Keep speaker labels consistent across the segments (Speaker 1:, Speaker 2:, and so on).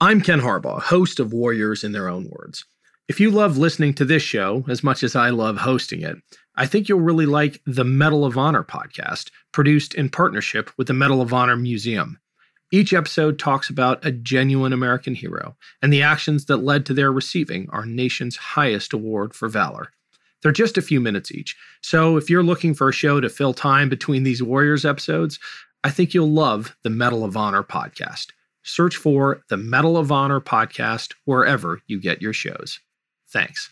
Speaker 1: I'm Ken Harbaugh, host of Warriors in Their Own Words. If you love listening to this show as much as I love hosting it, I think you'll really like the Medal of Honor podcast, produced in partnership with the Medal of Honor Museum. Each episode talks about a genuine American hero and the actions that led to their receiving our nation's highest award for valor. They're just a few minutes each, so if you're looking for a show to fill time between these Warriors episodes, I think you'll love the Medal of Honor podcast. Search for the Medal of Honor podcast wherever you get your shows. Thanks.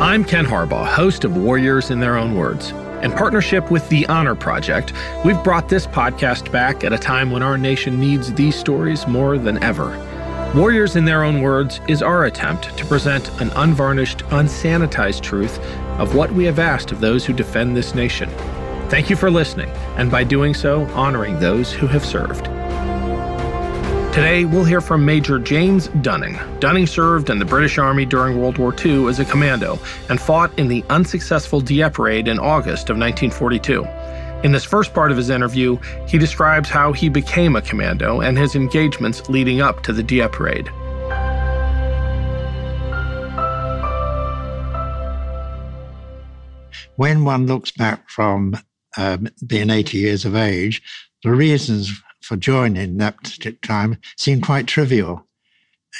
Speaker 1: I'm Ken Harbaugh, host of Warriors in Their Own Words. In partnership with the Honor Project, we've brought this podcast back at a time when our nation needs these stories more than ever. Warriors in Their Own Words is our attempt to present an unvarnished, unsanitized truth of what we have asked of those who defend this nation. Thank you for listening, and by doing so, honoring those who have served. Today, we'll hear from Major James Dunning. Dunning served in the British Army during World War II as a commando and fought in the unsuccessful Dieppe raid in August of 1942. In this first part of his interview, he describes how he became a commando and his engagements leading up to the Dieppe raid.
Speaker 2: When one looks back from um, being 80 years of age, the reasons for joining that time seem quite trivial.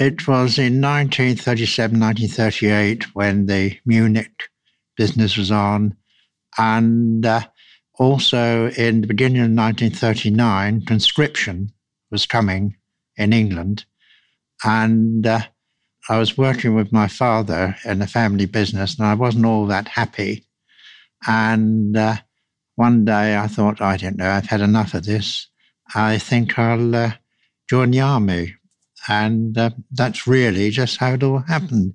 Speaker 2: It was in 1937, 1938 when the Munich business was on, and uh, also in the beginning of 1939, conscription was coming in England. And uh, I was working with my father in a family business, and I wasn't all that happy. And uh, one day I thought, I don't know, I've had enough of this. I think I'll uh, join the army. And uh, that's really just how it all happened.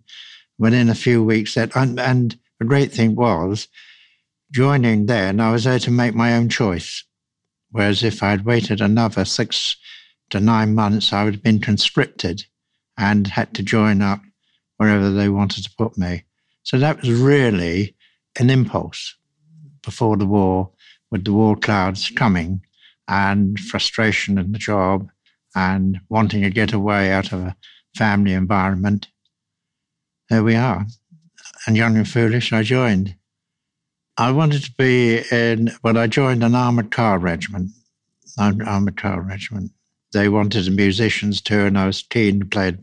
Speaker 2: Within a few weeks, that and, and the great thing was, joining then, I was there to make my own choice. Whereas if I'd waited another six to nine months, I would have been conscripted and had to join up wherever they wanted to put me. So that was really an impulse before the war, with the war clouds coming and frustration in the job and wanting to get away out of a family environment. There we are. And young and foolish, I joined. I wanted to be in, when I joined an armored car regiment, an armored car regiment. They wanted musicians too, and I was keen to play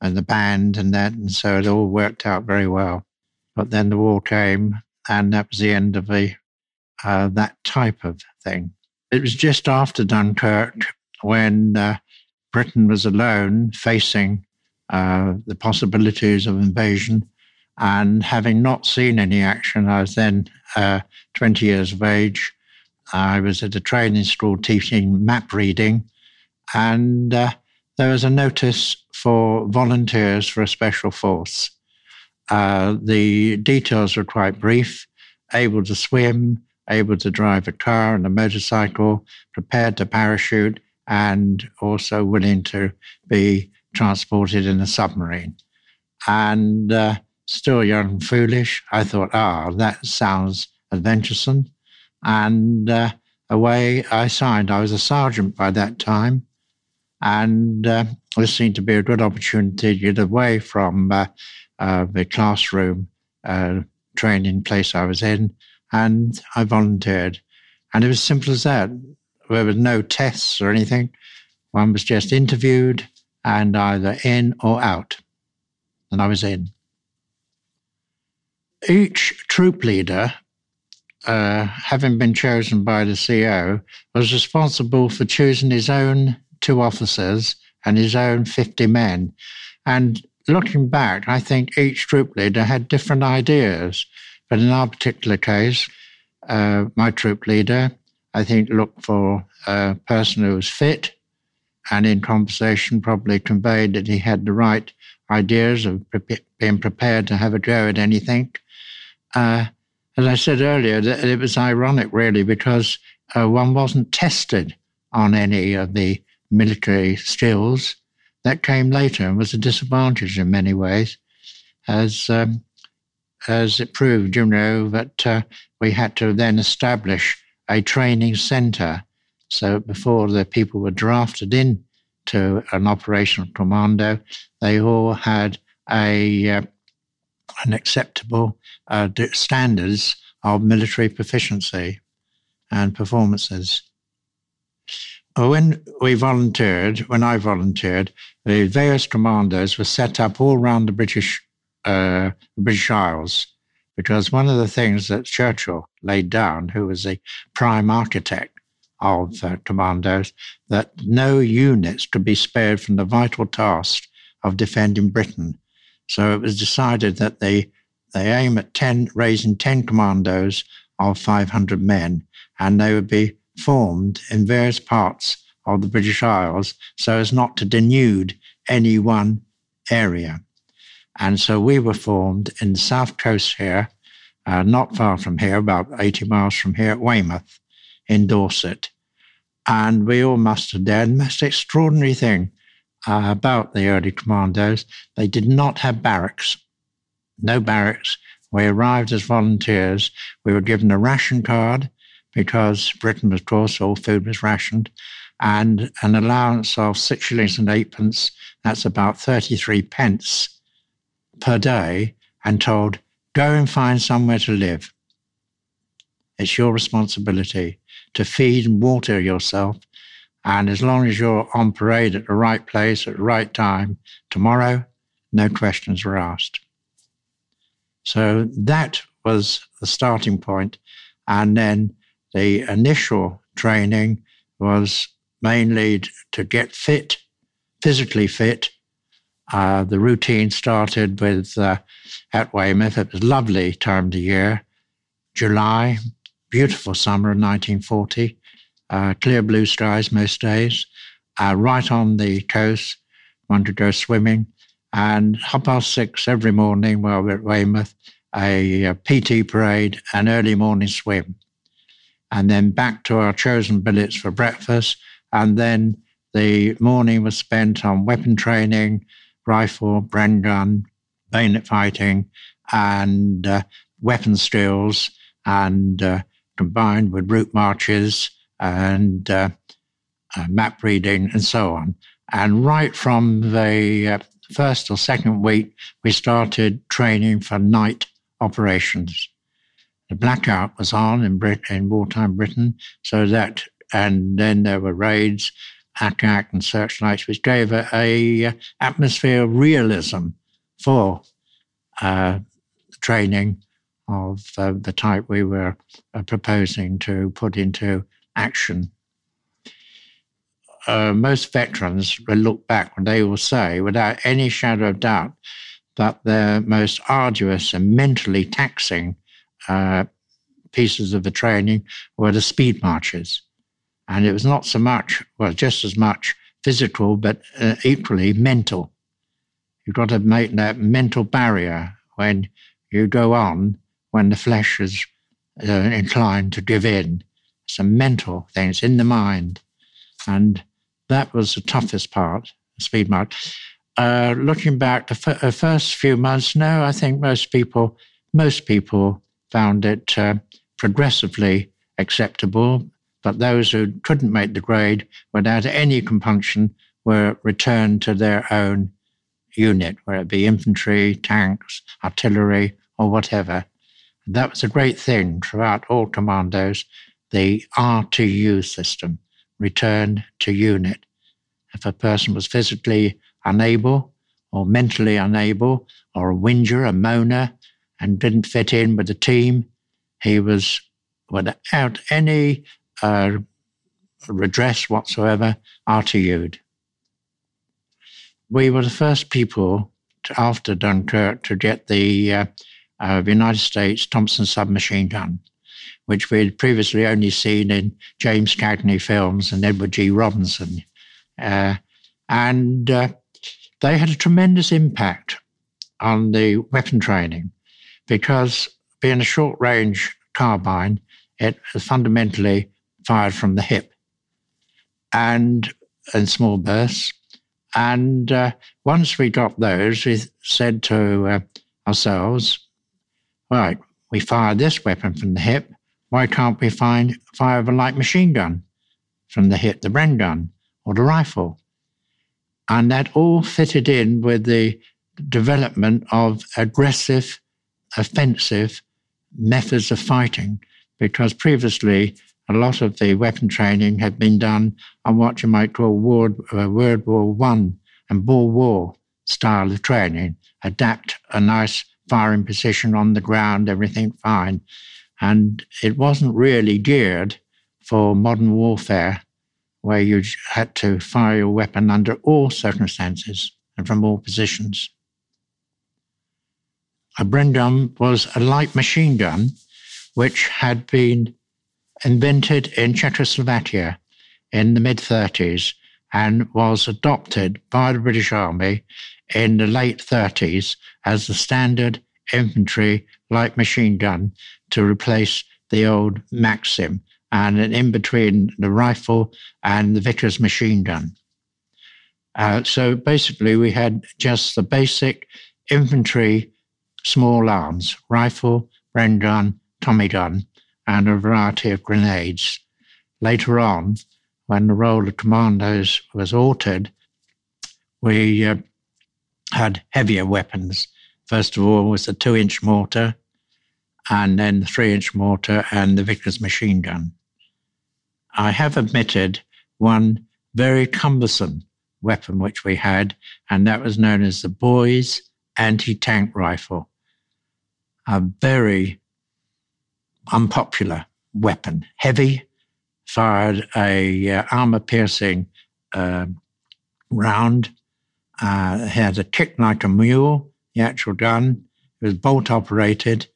Speaker 2: in the band and that, and so it all worked out very well. But then the war came, and that was the end of the uh, that type of thing. It was just after Dunkirk when uh, Britain was alone facing uh, the possibilities of invasion. And having not seen any action, I was then uh, 20 years of age. I was at a training school teaching map reading, and uh, there was a notice for volunteers for a special force. Uh, the details were quite brief able to swim, able to drive a car and a motorcycle, prepared to parachute, and also willing to be transported in a submarine. And uh, still young and foolish, I thought, ah, that sounds adventuresome. And uh, away I signed. I was a sergeant by that time. And uh, this seemed to be a good opportunity to get away from uh, uh, the classroom uh, training place I was in and I volunteered. And it was simple as that. There were no tests or anything. One was just interviewed and either in or out. And I was in. Each troop leader, uh, having been chosen by the CO, was responsible for choosing his own two officers and his own 50 men. And looking back, I think each troop leader had different ideas. But in our particular case, uh, my troop leader, I think, looked for a person who was fit and in conversation probably conveyed that he had the right ideas of pre- being prepared to have a go at anything. Uh, as I said earlier, it was ironic, really, because uh, one wasn't tested on any of the military skills. That came later and was a disadvantage in many ways. as um, as it proved, you know, that uh, we had to then establish a training center. So before the people were drafted in to an operational commando, they all had a uh, an acceptable uh, standards of military proficiency and performances. When we volunteered, when I volunteered, the various commandos were set up all around the British uh, British Isles, because one of the things that Churchill laid down, who was the prime architect of uh, commandos, that no units could be spared from the vital task of defending Britain. So it was decided that they they aim at 10, raising 10 commandos of 500 men, and they would be formed in various parts of the British Isles so as not to denude any one area. And so we were formed in the south coast here, uh, not far from here, about 80 miles from here at Weymouth in Dorset. And we all mustered there. And the most extraordinary thing uh, about the early commandos, they did not have barracks. No barracks. We arrived as volunteers. We were given a ration card because Britain, of course, all food was rationed, and an allowance of six shillings and eightpence. That's about 33 pence per day, and told, go and find somewhere to live. It's your responsibility to feed and water yourself. And as long as you're on parade at the right place at the right time, tomorrow, no questions were asked. So that was the starting point. And then the initial training was mainly to get fit, physically fit. Uh, the routine started with uh, at Weymouth. It was a lovely time of the year, July, beautiful summer of 1940, uh, clear blue skies most days, uh, right on the coast. Wanted to go swimming, and half past six every morning while we're at Weymouth, a, a PT parade, an early morning swim and then back to our chosen billets for breakfast. And then the morning was spent on weapon training, rifle, Bren gun, bayonet fighting, and uh, weapon skills, and uh, combined with route marches and uh, uh map reading and so on. And right from the uh, first or second week, we started training for night operations the blackout was on in, Brit- in wartime Britain, so that, and then there were raids, attack and searchlights, which gave a, a atmosphere of realism for uh, training of uh, the type we were uh, proposing to put into action. Uh, most veterans will look back and they will say, without any shadow of doubt, that their most arduous and mentally taxing uh, pieces of the training were the speed marches. And it was not so much, well, just as much physical, but uh, equally mental. You've got to make that mental barrier when you go on, when the flesh is uh, inclined to give in. A mental thing, it's in the mind. And that was the toughest part, speed march. Uh, looking back, the, f- the, first few months, no, I think most people, most people found it uh, progressively acceptable, but those who couldn't make the grade without any compunction were returned to their own unit, whether it be infantry, tanks, artillery, or whatever. that was a great thing throughout all commandos, the RTU system, return to unit. If a person was physically unable or mentally unable or a whinger, a moaner, and didn't fit in with the team, he was, without any uh, redress whatsoever, RTU'd. We were the first people to, after Dunkirk to get the uh, uh, United States Thompson submachine gun, which we had previously only seen in James Cagney films and Edward G. Robinson. Uh, and uh, they had a tremendous impact on the weapon training because being a short range carbine, it fundamentally fired from the hip and in small bursts. And uh, once we got those, we said to uh, ourselves, right, we fire this weapon from the hip. Why can't we find fire of a light machine gun from the hit, the Bren gun or the rifle? And that all fitted in with the development of aggressive, offensive methods of fighting, because previously a lot of the weapon training had been done on what you might call World, uh, World War One and Boer War style of training. Adapt a nice firing position on the ground, everything fine. And it wasn't really geared for modern warfare, where you had to fire your weapon under all circumstances and from all positions. A Bren gun was a light machine gun which had been invented in Czechoslovakia in the mid 30s and was adopted by the British Army in the late 30s as the standard infantry light machine gun to replace the old Maxim and in between the rifle and the Vickers machine gun. Uh, so basically, we had just the basic infantry small arms rifle, Bren gun, Tommy gun, and a variety of grenades. Later on, when the role of commandos was altered, we uh, had heavier weapons. First of all was the two inch mortar, and then the three inch mortar and the Vickers machine gun. I have admitted one very cumbersome weapon which we had, and that was known as the Boys anti tank rifle. A very unpopular weapon, heavy, fired a uh, armor piercing uh, round, uh, had a kick like a mule, the actual gun. It was bolt operated,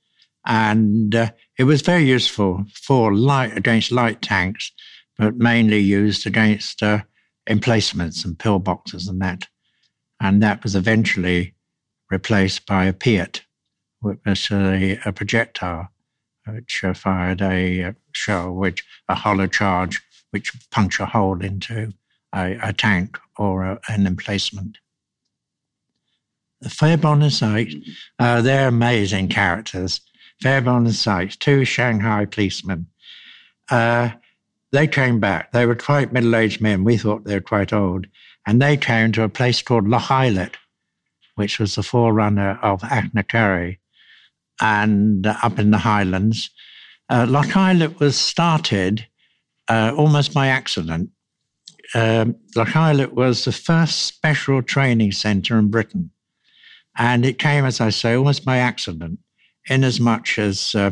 Speaker 2: and uh, it was very useful for light against light tanks, but mainly used against uh, emplacements and pillboxes and that. And that was eventually replaced by a Piat, which was a, a projectile which uh, fired a uh, shell, which a hollow charge, which punch a hole into a, a tank or a, an emplacement. Fairbairn and Sykes, uh, they're amazing characters. Fairbairn and Sykes, two Shanghai policemen. Uh, they came back. They were quite middle aged men. We thought they were quite old. And they came to a place called Loch Ailort, which was the forerunner of Achnacarry and uh, up in the Highlands. Uh, Loch Ailort was started uh, almost by accident. Um, Loch Ailort was the first special training centre in Britain. And it came, as I say, almost by accident, in as much as uh,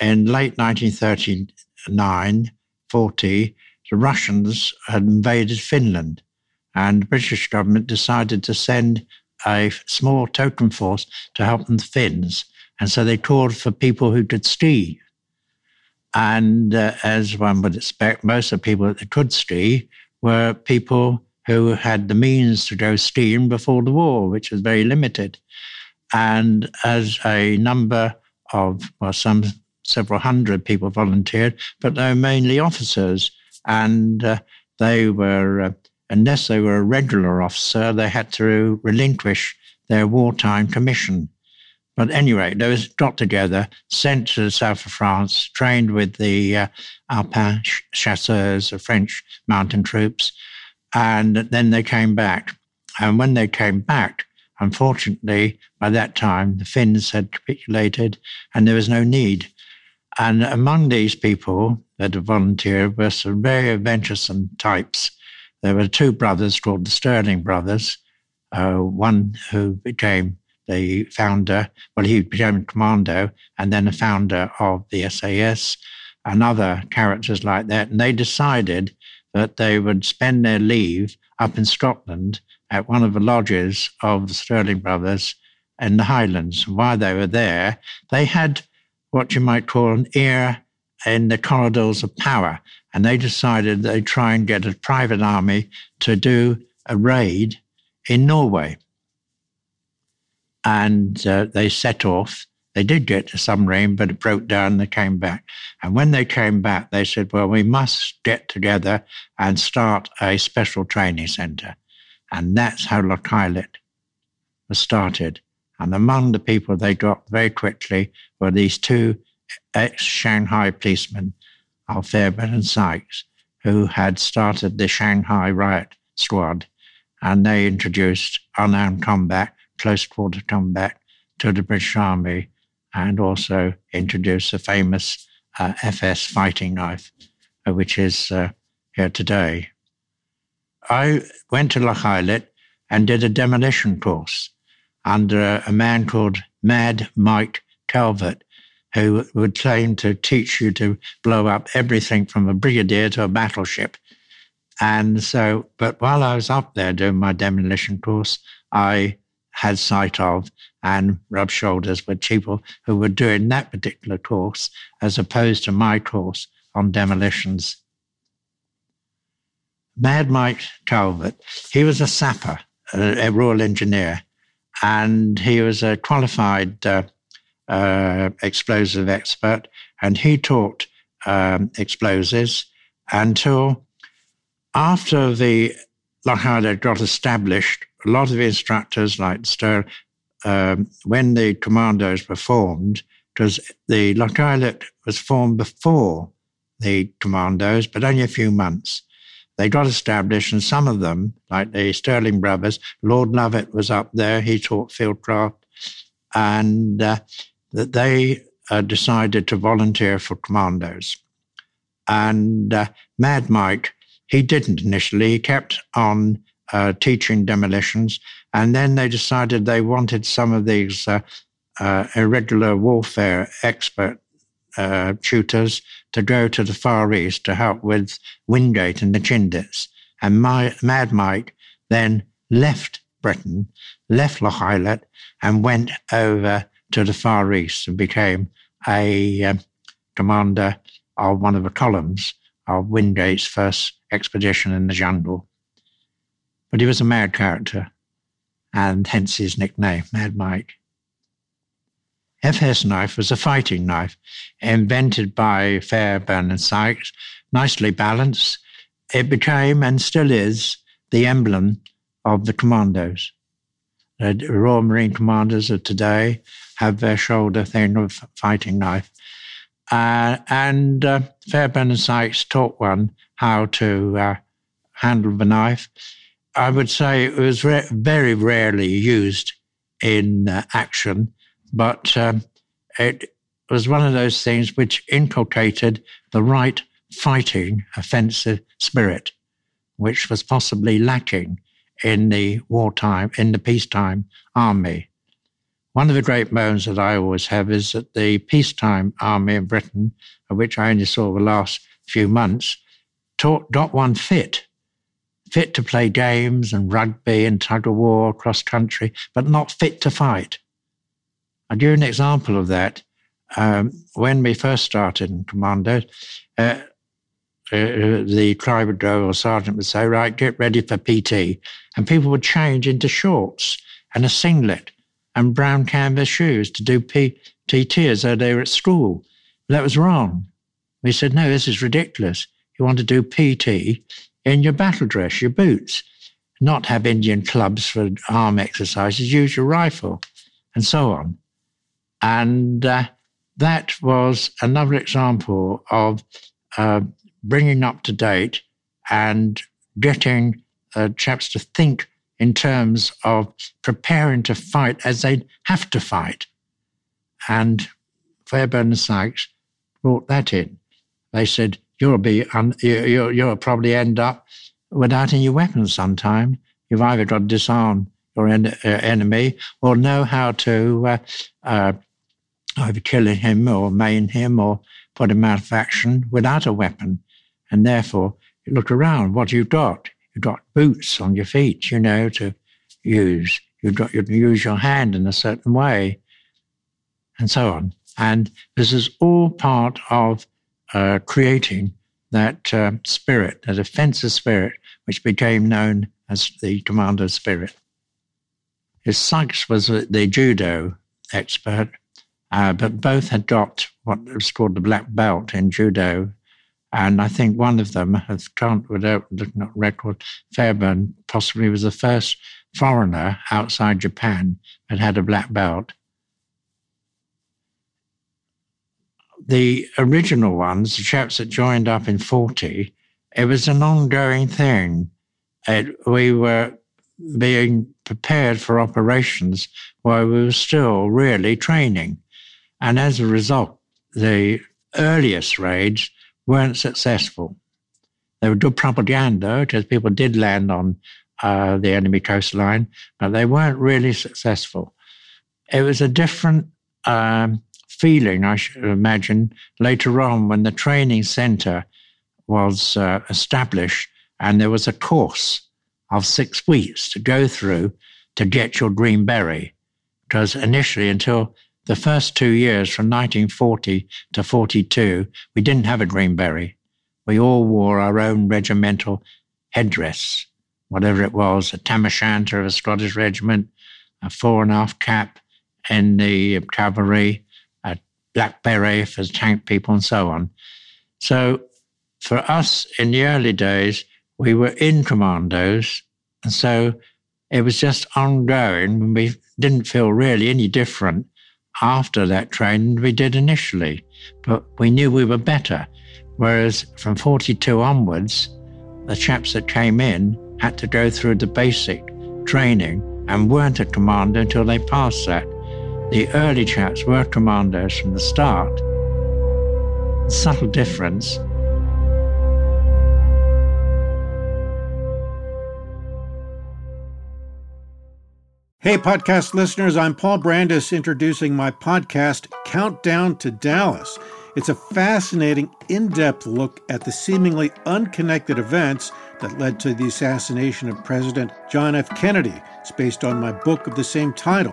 Speaker 2: in late 1939 40, the Russians had invaded Finland. And the British government decided to send a small token force to help the Finns. And so they called for people who could ski. And uh, as one would expect, most of the people that could ski were people who had the means to go steam before the war, which was very limited. And as a number of, well, some several hundred people volunteered, but they were mainly officers. And uh, they were, uh, unless they were a regular officer, they had to relinquish their wartime commission. But anyway, they was got together, sent to the south of France, trained with the uh, Alpin chasseurs, the French mountain troops, and then they came back. And when they came back, unfortunately, by that time, the Finns had capitulated and there was no need. And among these people that had volunteered were some very venturesome types. There were two brothers called the Stirling brothers, uh, one who became the founder, well, he became a commando and then a founder of the SAS and other characters like that. And they decided that they would spend their leave up in Scotland at one of the lodges of the Stirling brothers in the Highlands. While they were there, they had what you might call an ear in the corridors of power. And they decided they'd try and get a private army to do a raid in Norway and uh, they set off. They did get some rain, but it broke down. And they came back, and when they came back, they said, "Well, we must get together and start a special training center," and that's how Loch Ailort was started. And among the people they got very quickly were these two ex Shanghai policemen Fairbairn and Sykes, who had started the Shanghai riot squad. And they introduced unarmed combat, close quarter combat to the British Army, and also introduce the famous uh, FS fighting knife, uh, which is uh, here today. I went to Loch Ailort and did a demolition course under a man called Mad Mike Calvert, who would claim to teach you to blow up everything from a brigadier to a battleship. And so, but while I was up there doing my demolition course, I had sight of and rub shoulders with people who were doing that particular course as opposed to my course on demolitions. Mad Mike Calvert, he was a sapper, a, a Royal Engineer, and he was a qualified uh, uh, explosive expert, and he taught um, explosives until after the Loch Ailort got established. A lot of instructors like Stir, um, when the commandos were formed, because the Loch was formed before the commandos, but only a few months. They got established, and some of them, like the Stirling brothers, Lord Lovat was up there. He taught fieldcraft, and uh, they uh, decided to volunteer for commandos. And uh, Mad Mike, he didn't initially. He kept on uh, teaching demolitions, and then they decided they wanted some of these uh, uh, irregular warfare expert uh, tutors to go to the Far East to help with Wingate and the Chindits. And my, Mad Mike then left Britain, left Loch Ailort, and went over to the Far East and became a uh, commander of one of the columns of Wingate's first expedition in the jungle. But he was a mad character, and hence his nickname, Mad Mike. FS knife was a fighting knife invented by Fairbairn and Sykes, nicely balanced. It became and still is the emblem of the commandos. The Royal Marine commanders of today have their shoulder thing of fighting knife. Uh, and uh, and Sykes taught one how to uh, handle the knife. I would say it was re- very rarely used in uh, action but um, it was one of those things which inculcated the right fighting offensive spirit, which was possibly lacking in the wartime, in the peacetime army. One of the great moans that I always have is that the peacetime army in Britain, of which I only saw the last few months, taught, got one fit, fit to play games and rugby and tug of war across country, but not fit to fight. I'll give you an example of that. Um, when we first started in Commando, uh, uh, the private or sergeant would say, right, get ready for PT. And people would change into shorts and a singlet and brown canvas shoes to do PT as though they were at school. That was wrong. We said, no, this is ridiculous. You want to do PT in your battle dress, your boots, not have Indian clubs for arm exercises, use your rifle, and so on. And uh, that was another example of uh, bringing up to date and getting uh, chaps to think in terms of preparing to fight as they have to fight. And Fairbairn and Sykes brought that in. They said, you'll be, un- you, you'll probably end up without any weapons sometime. You've either got to disarm your en- uh, enemy or know how to uh, uh, either kill him or maim him or put him out of action without a weapon. And therefore, look around, what you've got? You've got boots on your feet, you know, to use. You've got you use your hand in a certain way, and so on. And this is all part of uh, creating that uh, spirit, that offensive spirit, which became known as the commander spirit. His Sykes was the judo expert, uh, but both had got what was called the black belt in judo. And I think one of them, I can't, without looking at record, Fairbairn possibly was the first foreigner outside Japan had had a black belt. The original ones, the chaps that joined up in 40, it was an ongoing thing. It, we were being prepared for operations while we were still really training. And as a result, the earliest raids weren't successful. They were good propaganda because people did land on uh, the enemy coastline, but they weren't really successful. It was a different um, feeling, I should imagine, later on when the training center was uh, established and there was a course of six weeks to go through to get your green beret. Because initially, until the first two years from 1940 to 42, we didn't have a green beret. We all wore our own regimental headdress, whatever it was a tam o' shanter of a Scottish regiment, a fore and aft cap in the cavalry, a black beret for tank people, and so on. So for us in the early days, we were in commandos. And so it was just ongoing. We didn't feel really any different after that training than we did initially, but we knew we were better. Whereas from 42 onwards, the chaps that came in had to go through the basic training and weren't a commander until they passed that. The early chaps were commanders from the start. Subtle difference.
Speaker 3: Hey, podcast listeners, I'm Paul Brandus introducing my podcast, Countdown to Dallas. It's a fascinating, in depth look at the seemingly unconnected events that led to the assassination of President John F. Kennedy. It's based on my book of the same title.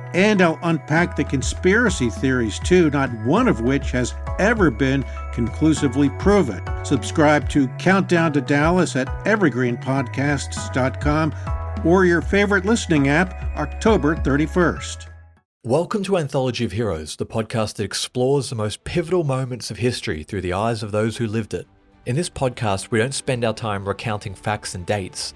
Speaker 3: and I'll unpack the conspiracy theories too, not one of which has ever been conclusively proven. Subscribe to Countdown to Dallas at evergreenpodcasts.com or your favorite listening app, October 31st.
Speaker 4: Welcome to Anthology of Heroes, the podcast that explores the most pivotal moments of history through the eyes of those who lived it. In this podcast, we don't spend our time recounting facts and dates.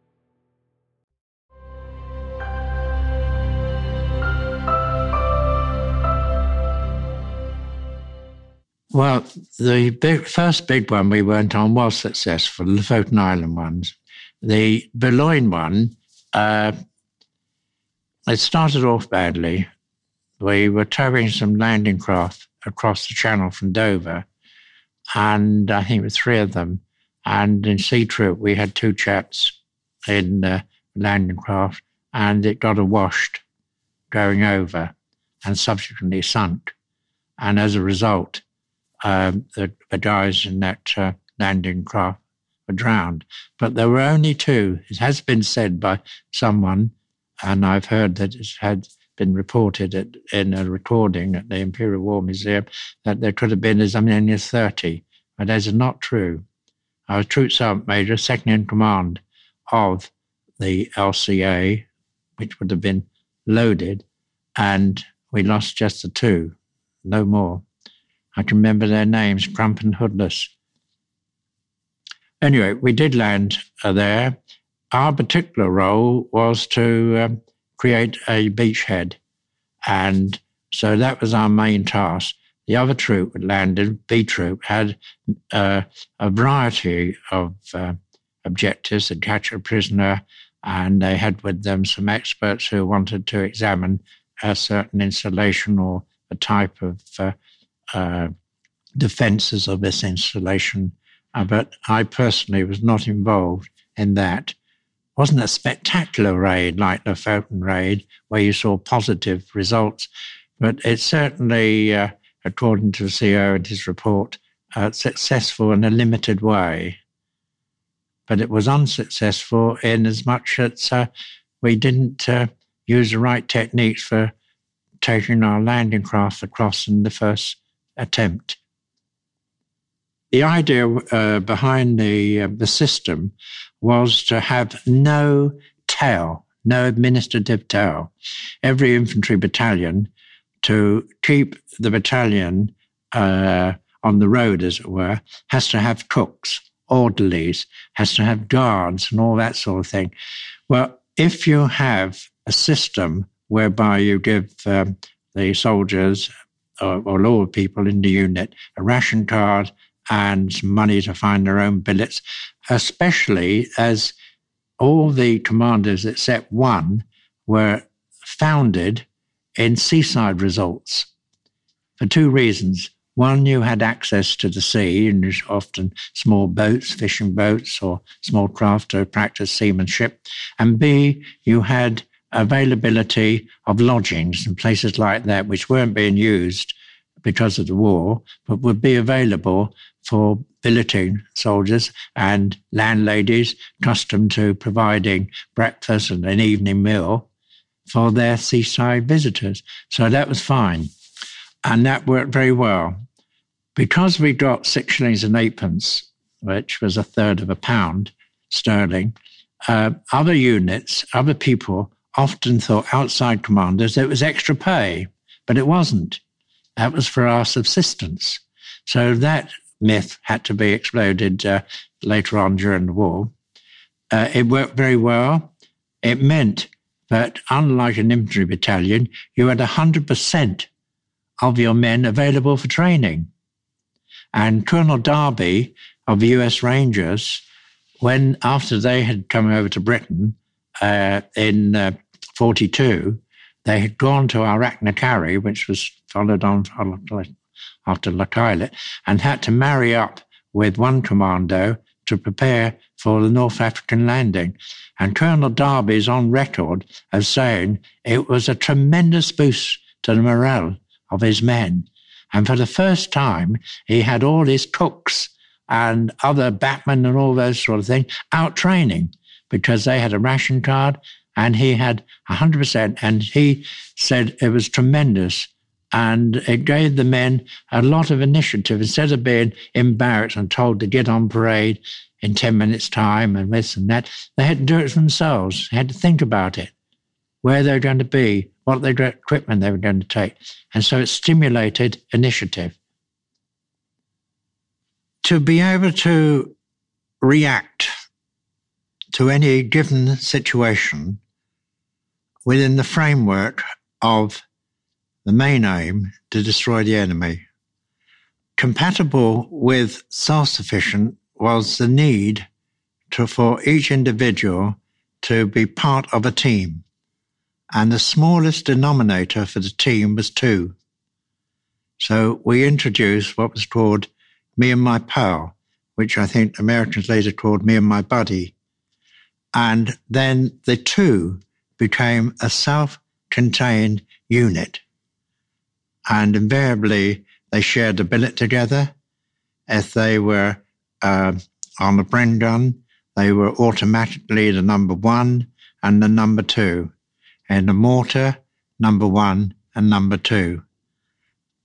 Speaker 2: Well, the big, first big one we went on was successful, the Lofoten Island ones. The Boulogne one, uh, it started off badly. We were towing some landing craft across the channel from Dover, and I think with three of them. And in Sea Troop, we had two chaps in the landing craft, and it got awashed going over and subsequently sunk. And as a result, um, the, the, guys in that uh, landing craft were drowned. But there were only two. It has been said by someone, and I've heard that it had been reported at, in a recording at the Imperial War Museum that there could have been as many as 30, but that is not true. I was Troop Sergeant Major, second in command of the LCA, which would have been loaded, and we lost just the two. no more. I can remember their names, Crump and Hoodless. Anyway, we did land uh, there. Our particular role was to um, create a beachhead. And so that was our main task. The other troop that landed, B Troop, had uh, a variety of uh, objectives to catch a prisoner, and they had with them some experts who wanted to examine a certain installation or a type of uh, defenses of this installation. Uh, but I personally was not involved in that. Wasn't a spectacular raid like the Lofoten raid, where you saw positive results, but it certainly uh, according to the CEO and his report, uh, successful in a limited way. But it was unsuccessful in as much as uh, we didn't use the right techniques for taking our landing craft across in the first attempt. The idea uh, behind the, uh, the system was to have no tail, no administrative tail. Every infantry battalion to keep the battalion uh, on the road, as it were, has to have cooks, orderlies, has to have guards, and all that sort of thing. Well, if you have a system whereby you give um, the soldiers or, lower people in the unit a ration card and money to find their own billets, especially as all the commanders except one were founded in seaside resorts for two reasons. One, you had access to the sea, and often small boats, fishing boats, or small craft to practice seamanship. And B, you had availability of lodgings and places like that, which weren't being used because of the war, but would be available for billeting soldiers and landladies accustomed to providing breakfast and an evening meal for their seaside visitors. So that was fine. And that worked very well. Because we got six shillings and eightpence, which was a third of a pound sterling, uh, other units, other people often thought outside commanders it was extra pay, but it wasn't. That was for our subsistence. So that myth had to be exploded uh, later on during the war. Uh, it worked very well. It meant that, unlike an infantry battalion, you had 100% of your men available for training. And Colonel Darby of the US Rangers, when after they had come over to Britain uh, in uh, 42, they had gone to Achnacarry, which was followed on after Lochailort, and had to marry up with one commando to prepare for the North African landing. And Colonel Darby is on record as saying it was a tremendous boost to the morale of his men. And for the first time, he had all his cooks and other batmen and all those sort of things out training because they had a ration card and he had 100%. And he said it was tremendous. And it gave the men a lot of initiative. Instead of being embarrassed and told to get on parade in 10 minutes' time and this and that. They had to do it themselves. They had to think about it, where they were going to be, what equipment they were going to take. And so it stimulated initiative. To be able to react to any given situation within the framework of the main aim to destroy the enemy. Compatible with self sufficient was the need to, for each individual to be part of a team. And the smallest denominator for the team was two. So we introduced what was called Me and My Pal, which I think Americans later called Me and My Buddy. And then the two became a self contained unit. And invariably, they shared a billet together. If they were uh, on the Bren gun, they were automatically the number one and the number two, and the mortar, number one and number two.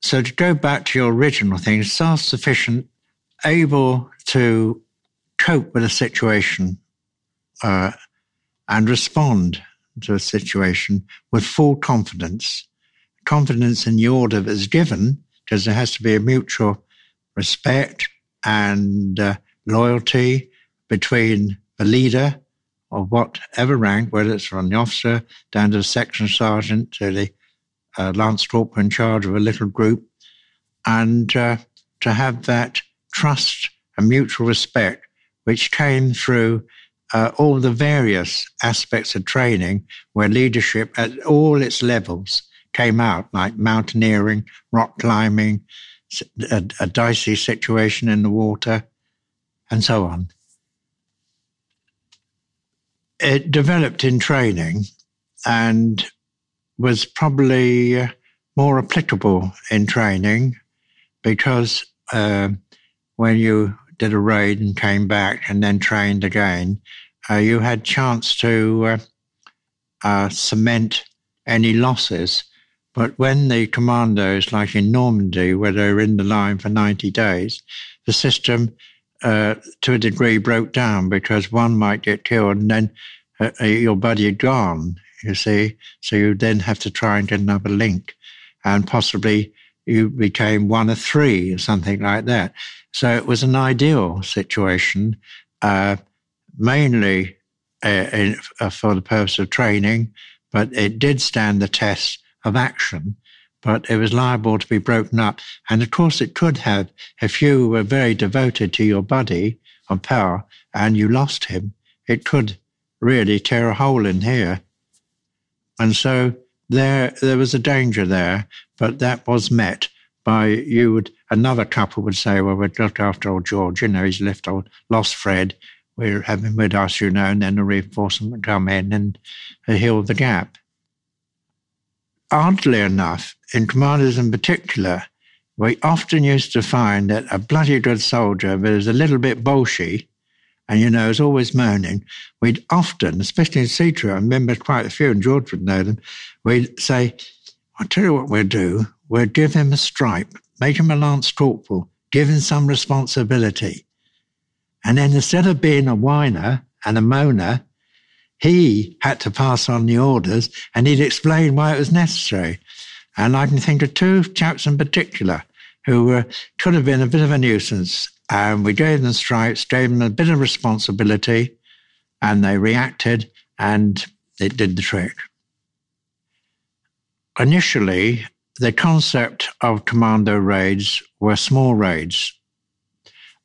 Speaker 2: So to go back to your original thing, self sufficient, able to cope with a situation uh, and respond to a situation with full confidence, confidence in the order that is given, because there has to be a mutual respect and uh, loyalty between the leader of whatever rank, whether it's from the officer down to the section sergeant to the uh, lance corporal in charge of a little group, and uh, to have that trust and mutual respect, which came through uh, all the various aspects of training where leadership at all its levels came out, like mountaineering, rock climbing, a, a dicey situation in the water, and so on. It developed in training and was probably uh, more applicable in training because uh, when you did a raid and came back and then trained again, uh, you had chance to uh, uh, cement any losses. But when the commandos, like in Normandy, where they were in the line for 90 days, the system uh, to a degree broke down because one might get killed and then uh, uh, your buddy had gone, you see. So you then have to try and get another link. And possibly you became one of three or something like that. So it was an ideal situation, uh, mainly uh, in, uh, for the purpose of training, but it did stand the test of action. But it was liable to be broken up. And of course, it could have, if you were very devoted to your buddy of power and you lost him, it could really tear a hole in here. And so there, there was a danger there, but that was met by you would another couple would say, well, we'd look after old George, you know, he's left old lost Fred. We're having with us, you know, and then the reinforcement come in and heal the gap. Oddly enough, in commandos in particular, we often used to find that a bloody good soldier, but was a little bit bolshy, and you know, is always moaning, we'd often, especially in C Troop, I remember quite a few, and George would know them, we'd say, I'll tell you what we'll do we'll give him a stripe, make him a lance corporal, give him some responsibility. And then instead of being a whiner and a moaner, he had to pass on the orders and he'd explain why it was necessary. And I can think of two chaps in particular who uh, could have been a bit of a nuisance. And we gave them stripes, gave them a bit of responsibility, and they reacted and it did the trick. Initially, the concept of commando raids were small raids.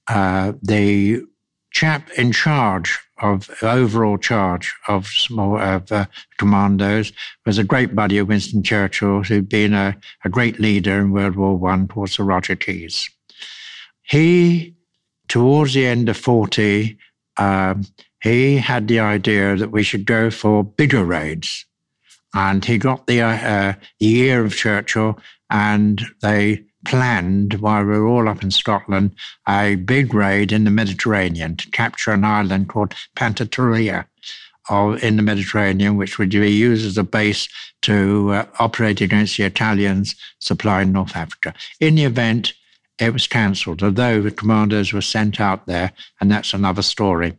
Speaker 2: Uh, the chap in charge of overall charge of small of uh, commandos was a great buddy of Winston Churchill, who'd been a, a great leader in World War One towards Sir Roger Keyes. He, towards the end of forty, um, he had the idea that we should go for bigger raids and he got the, uh, the ear of Churchill, and they planned, while we were all up in Scotland, a big raid in the Mediterranean to capture an island called Pantelleria in the Mediterranean, which would be used as a base to uh, operate against the Italians supplying North Africa. In the event, it was cancelled, although the commandos were sent out there, and that's another story.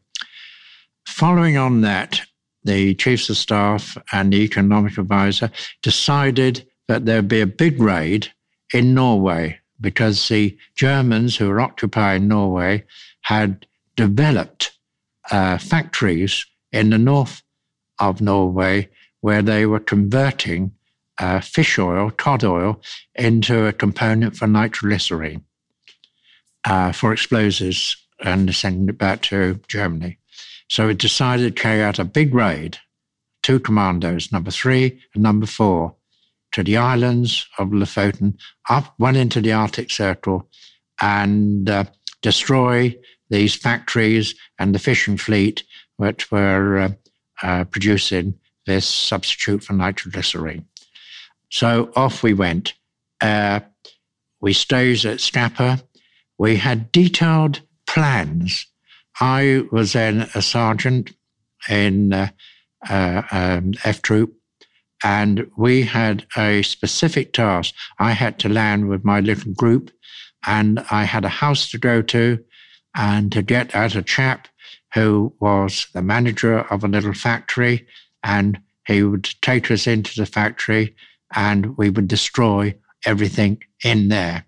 Speaker 2: Following on that, the chiefs of staff and the economic advisor decided that there'd be a big raid in Norway because the Germans who were occupying Norway had developed uh, factories in the north of Norway where they were converting uh, fish oil, cod oil, into a component for nitroglycerine uh, for explosives and sending it back to Germany. So it decided to carry out a big raid, two commandos, number three and number four, to the islands of Lofoten, up one into the Arctic Circle, and uh, destroy these factories and the fishing fleet which were uh, uh, producing this substitute for nitroglycerine. So off we went. Uh, we stayed at Scapa. We had detailed plans I was then a sergeant in uh, uh, um, F Troop, and we had a specific task. I had to land with my little group, and I had a house to go to, and to get at a chap who was the manager of a little factory, and he would take us into the factory, and we would destroy everything in there.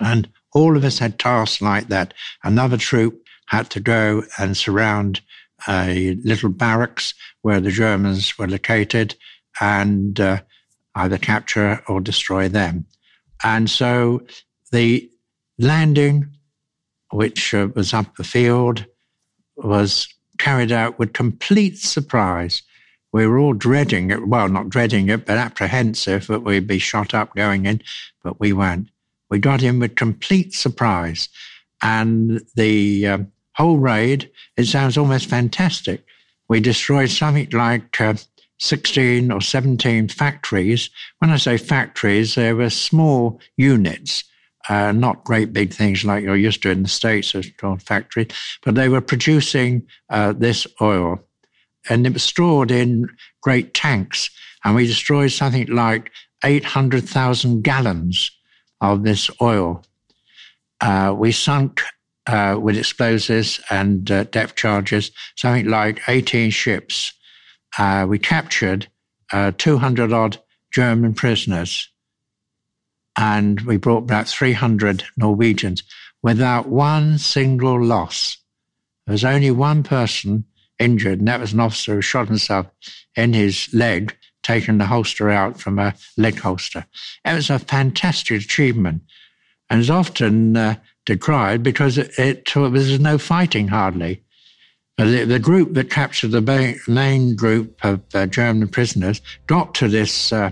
Speaker 2: And all of us had tasks like that. Another troop had to go and surround a little barracks where the Germans were located and uh, either capture or destroy them. And so the landing, which uh, was up the field, was carried out with complete surprise. We were all dreading it. Well, not dreading it, but apprehensive that we'd be shot up going in, but we weren't. We got in with complete surprise. And the um, whole raid, it sounds almost fantastic. We destroyed something like uh, 16 or 17 factories. When I say factories, they were small units, uh, not great big things like you're used to in the States, as called factories, but they were producing uh, this oil. And it was stored in great tanks. And we destroyed something like 800,000 gallons of this oil. Uh, we sunk uh, with explosives and uh, depth charges, something like 18 ships. Uh, we captured uh, 200 odd German prisoners and we brought back 300 Norwegians without one single loss. There was only one person injured, and that was an officer who shot himself in his leg, taking the holster out from a leg holster. It was a fantastic achievement and is often uh, decried because it, it, was no fighting hardly. The, the, group that captured the main group of uh, German prisoners got to this uh,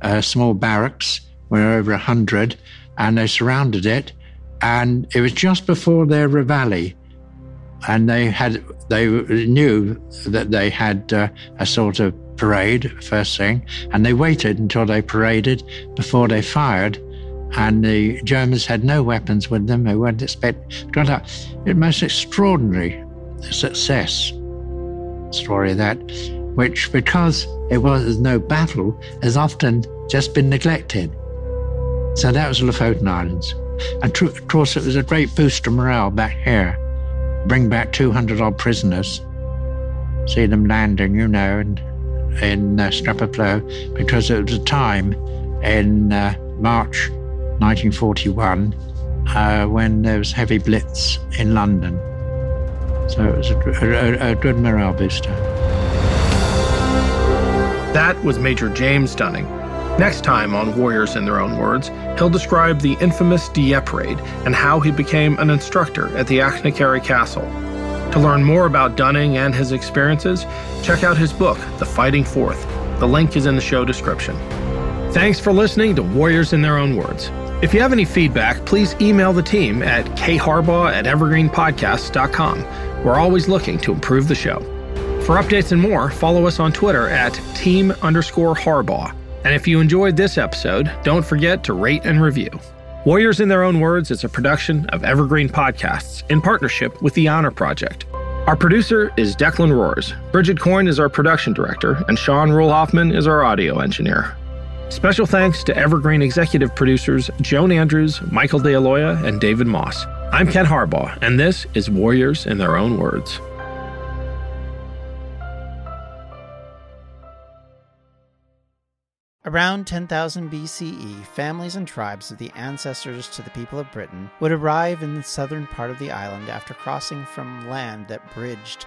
Speaker 2: uh small barracks, where over a hundred, and they surrounded it. And it was just before their reveille, and they had they knew that they had uh, a sort of parade first thing, and they waited until they paraded before they fired and the Germans had no weapons with them. They weren't expect got a most extraordinary success story that, which because it was no battle, has often just been neglected. So that was the Lofoten Islands, and tr- of course it was a great boost to morale back here. Bring back 200 odd prisoners, see them landing, you know, in, in uh, because it was a time in uh, March 1941 uh, when there was heavy blitz in London. So it was a, a, a good morale booster.
Speaker 1: That was Major James Dunning. Next time on Warriors in Their Own Words, he'll describe the infamous Dieppe raid and how he became an instructor at the Achnacarry Castle. To learn more about Dunning and his experiences, check out his book, The Fighting Fourth. The link is in the show description. Thanks for listening to Warriors in Their Own Words. If you have any feedback, please email the team at kharbaugh at. We're always looking to improve the show. For updates and more, follow us on Twitter at team underscore Harbaugh. And if you enjoyed this episode, don't forget to rate and review. Warriors in Their Own Words is a production of Evergreen Podcasts in partnership with the Honor Project. Our producer is Declan Roars. Bridget Coyne is our production director, and Sean Rule Hoffman is our audio engineer. Special thanks to Evergreen executive producers Joan Andrews, Michael DeAloia, and David Moss. I'm Ken Harbaugh, and this is Warriors in Their Own Words.
Speaker 5: Around 10,000 BCE, families and tribes of the ancestors to the people of Britain would arrive in the southern part of the island after crossing from land that bridged